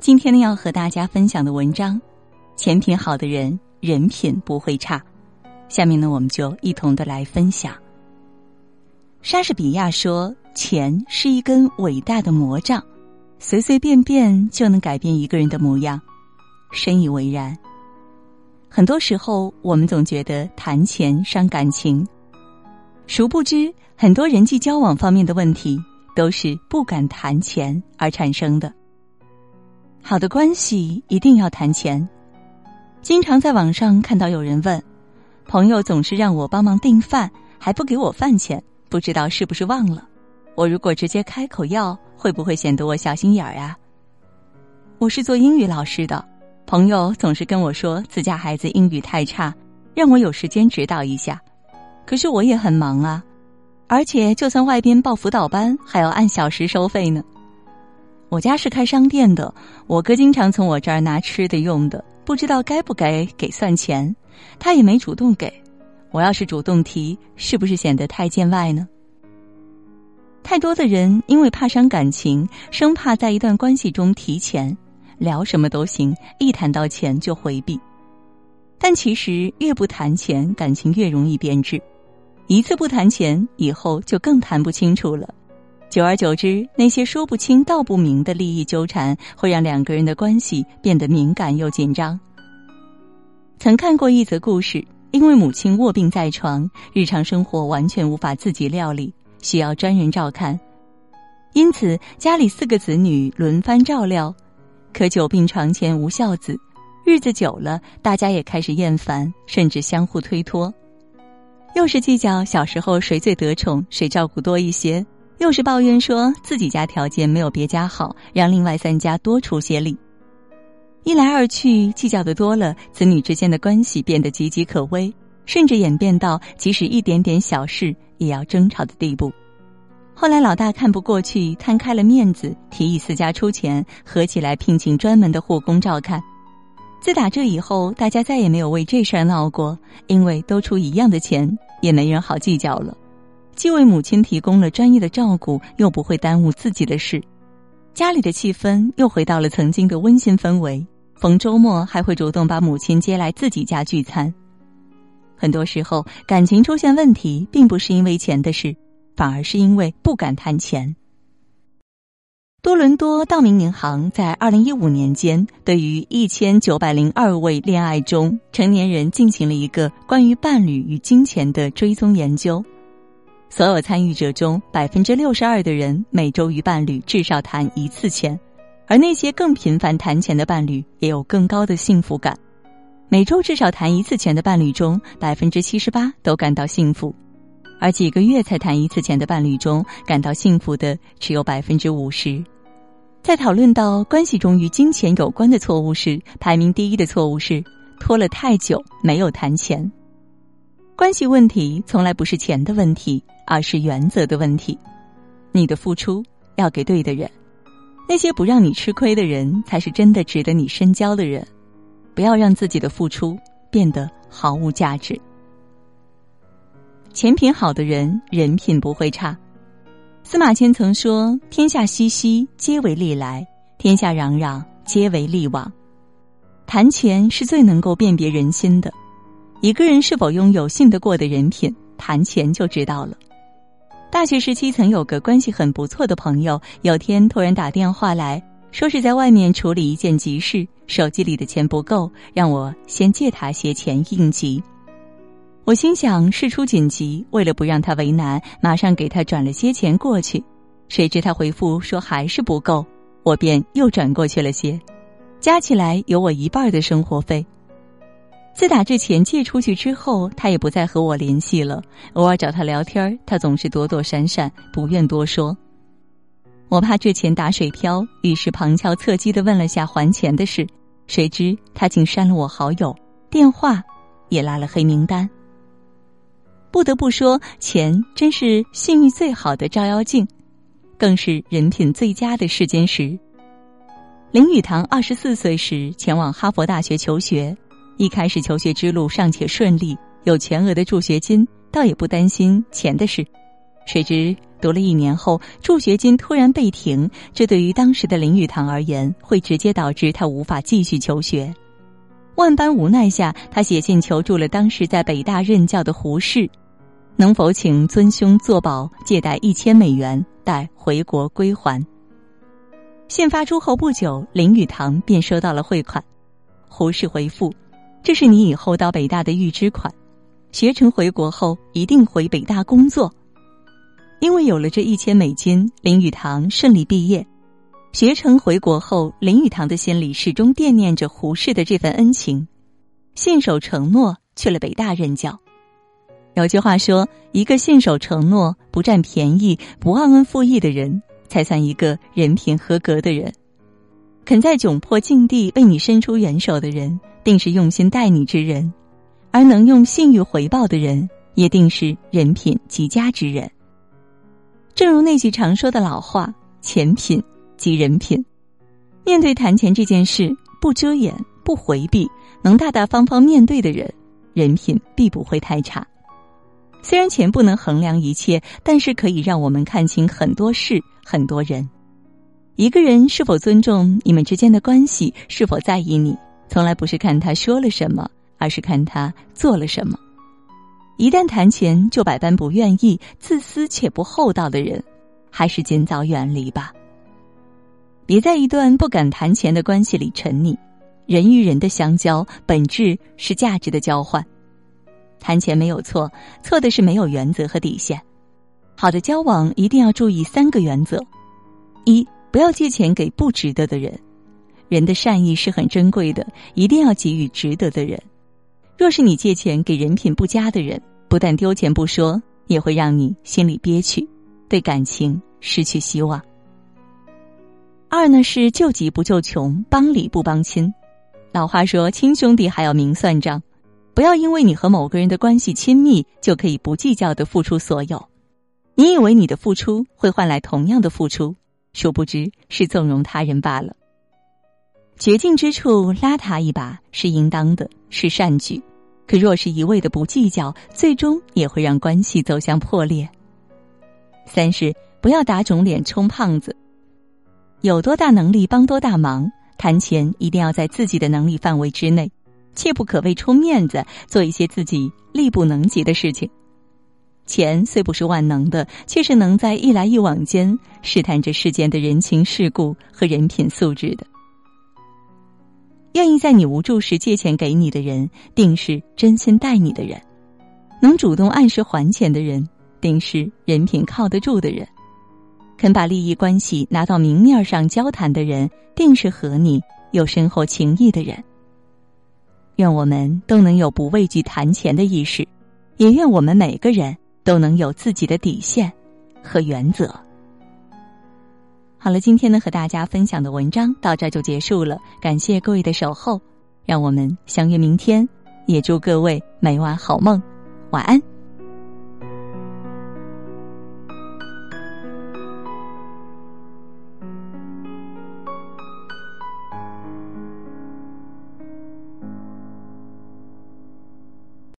今天呢，要和大家分享的文章，钱品好的人人品不会差。下面呢，我们就一同的来分享。莎士比亚说：“钱是一根伟大的魔杖，随随便便就能改变一个人的模样。”深以为然。很多时候，我们总觉得谈钱伤感情，殊不知很多人际交往方面的问题都是不敢谈钱而产生的。好的关系一定要谈钱。经常在网上看到有人问。朋友总是让我帮忙订饭，还不给我饭钱，不知道是不是忘了。我如果直接开口要，会不会显得我小心眼儿啊？我是做英语老师的，朋友总是跟我说自家孩子英语太差，让我有时间指导一下。可是我也很忙啊，而且就算外边报辅导班，还要按小时收费呢。我家是开商店的，我哥经常从我这儿拿吃的用的，不知道该不该给算钱。他也没主动给，我要是主动提，是不是显得太见外呢？太多的人因为怕伤感情，生怕在一段关系中提钱，聊什么都行，一谈到钱就回避。但其实越不谈钱，感情越容易变质。一次不谈钱，以后就更谈不清楚了。久而久之，那些说不清道不明的利益纠缠，会让两个人的关系变得敏感又紧张。曾看过一则故事，因为母亲卧病在床，日常生活完全无法自己料理，需要专人照看，因此家里四个子女轮番照料。可久病床前无孝子，日子久了，大家也开始厌烦，甚至相互推脱，又是计较小时候谁最得宠，谁照顾多一些，又是抱怨说自己家条件没有别家好，让另外三家多出些力。一来二去，计较的多了，子女之间的关系变得岌岌可危，甚至演变到即使一点点小事也要争吵的地步。后来老大看不过去，摊开了面子，提议四家出钱，合起来聘请专门的护工照看。自打这以后，大家再也没有为这事儿闹过，因为都出一样的钱，也没人好计较了。既为母亲提供了专业的照顾，又不会耽误自己的事。家里的气氛又回到了曾经的温馨氛围，逢周末还会主动把母亲接来自己家聚餐。很多时候，感情出现问题，并不是因为钱的事，反而是因为不敢谈钱。多伦多道明银行在二零一五年间，对于一千九百零二位恋爱中成年人进行了一个关于伴侣与金钱的追踪研究。所有参与者中，百分之六十二的人每周与伴侣至少谈一次钱，而那些更频繁谈钱的伴侣也有更高的幸福感。每周至少谈一次钱的伴侣中，百分之七十八都感到幸福，而几个月才谈一次钱的伴侣中，感到幸福的只有百分之五十。在讨论到关系中与金钱有关的错误时，排名第一的错误是拖了太久没有谈钱。关系问题从来不是钱的问题。而是原则的问题，你的付出要给对的人，那些不让你吃亏的人才是真的值得你深交的人。不要让自己的付出变得毫无价值。钱品好的人，人品不会差。司马迁曾说：“天下熙熙，皆为利来；天下攘攘，皆为利往。”谈钱是最能够辨别人心的。一个人是否拥有信得过的人品，谈钱就知道了。大学时期曾有个关系很不错的朋友，有天突然打电话来说是在外面处理一件急事，手机里的钱不够，让我先借他些钱应急。我心想事出紧急，为了不让他为难，马上给他转了些钱过去。谁知他回复说还是不够，我便又转过去了些，加起来有我一半的生活费。自打这钱借出去之后，他也不再和我联系了。偶尔找他聊天，他总是躲躲闪闪，不愿多说。我怕这钱打水漂，于是旁敲侧击的问了下还钱的事。谁知他竟删了我好友，电话也拉了黑名单。不得不说，钱真是信誉最好的照妖镜，更是人品最佳的试金石。林语堂二十四岁时前往哈佛大学求学。一开始求学之路尚且顺利，有全额的助学金，倒也不担心钱的事。谁知读了一年后，助学金突然被停，这对于当时的林语堂而言，会直接导致他无法继续求学。万般无奈下，他写信求助了当时在北大任教的胡适，能否请尊兄作保借贷一千美元，待回国归还。信发出后不久，林语堂便收到了汇款。胡适回复：“这是你以后到北大的预支款，学成回国后一定回北大工作。”因为有了这一千美金，林语堂顺利毕业。学成回国后，林语堂的心里始终惦念着胡适的这份恩情，信守承诺去了北大任教。有句话说：“一个信守承诺、不占便宜、不忘恩负义的人，才算一个人品合格的人。肯在窘迫境地为你伸出援手的人，定是用心待你之人；而能用信誉回报的人，也定是人品极佳之人。”正如那句常说的老话：“钱品即人品。”面对谈钱这件事，不遮掩、不回避，能大大方方面对的人，人品必不会太差。虽然钱不能衡量一切，但是可以让我们看清很多事、很多人。一个人是否尊重你们之间的关系，是否在意你，从来不是看他说了什么，而是看他做了什么。一旦谈钱就百般不愿意、自私且不厚道的人，还是尽早远离吧。别在一段不敢谈钱的关系里沉溺。人与人的相交，本质是价值的交换。谈钱没有错，错的是没有原则和底线。好的交往一定要注意三个原则：一，不要借钱给不值得的人。人的善意是很珍贵的，一定要给予值得的人。若是你借钱给人品不佳的人，不但丢钱不说，也会让你心里憋屈，对感情失去希望。二呢是救急不救穷，帮理不帮亲。老话说，亲兄弟还要明算账，不要因为你和某个人的关系亲密，就可以不计较的付出所有。你以为你的付出会换来同样的付出，殊不知是纵容他人罢了。绝境之处拉他一把是应当的，是善举。可若是一味的不计较，最终也会让关系走向破裂。三是不要打肿脸充胖子，有多大能力帮多大忙。谈钱一定要在自己的能力范围之内，切不可为充面子做一些自己力不能及的事情。钱虽不是万能的，却是能在一来一往间试探着世间的人情世故和人品素质的。愿意在你无助时借钱给你的人，定是真心待你的人；能主动按时还钱的人，定是人品靠得住的人；肯把利益关系拿到明面上交谈的人，定是和你有深厚情谊的人。愿我们都能有不畏惧谈钱的意识，也愿我们每个人都能有自己的底线和原则。好了，今天呢和大家分享的文章到这就结束了，感谢各位的守候，让我们相约明天，也祝各位每晚好梦，晚安。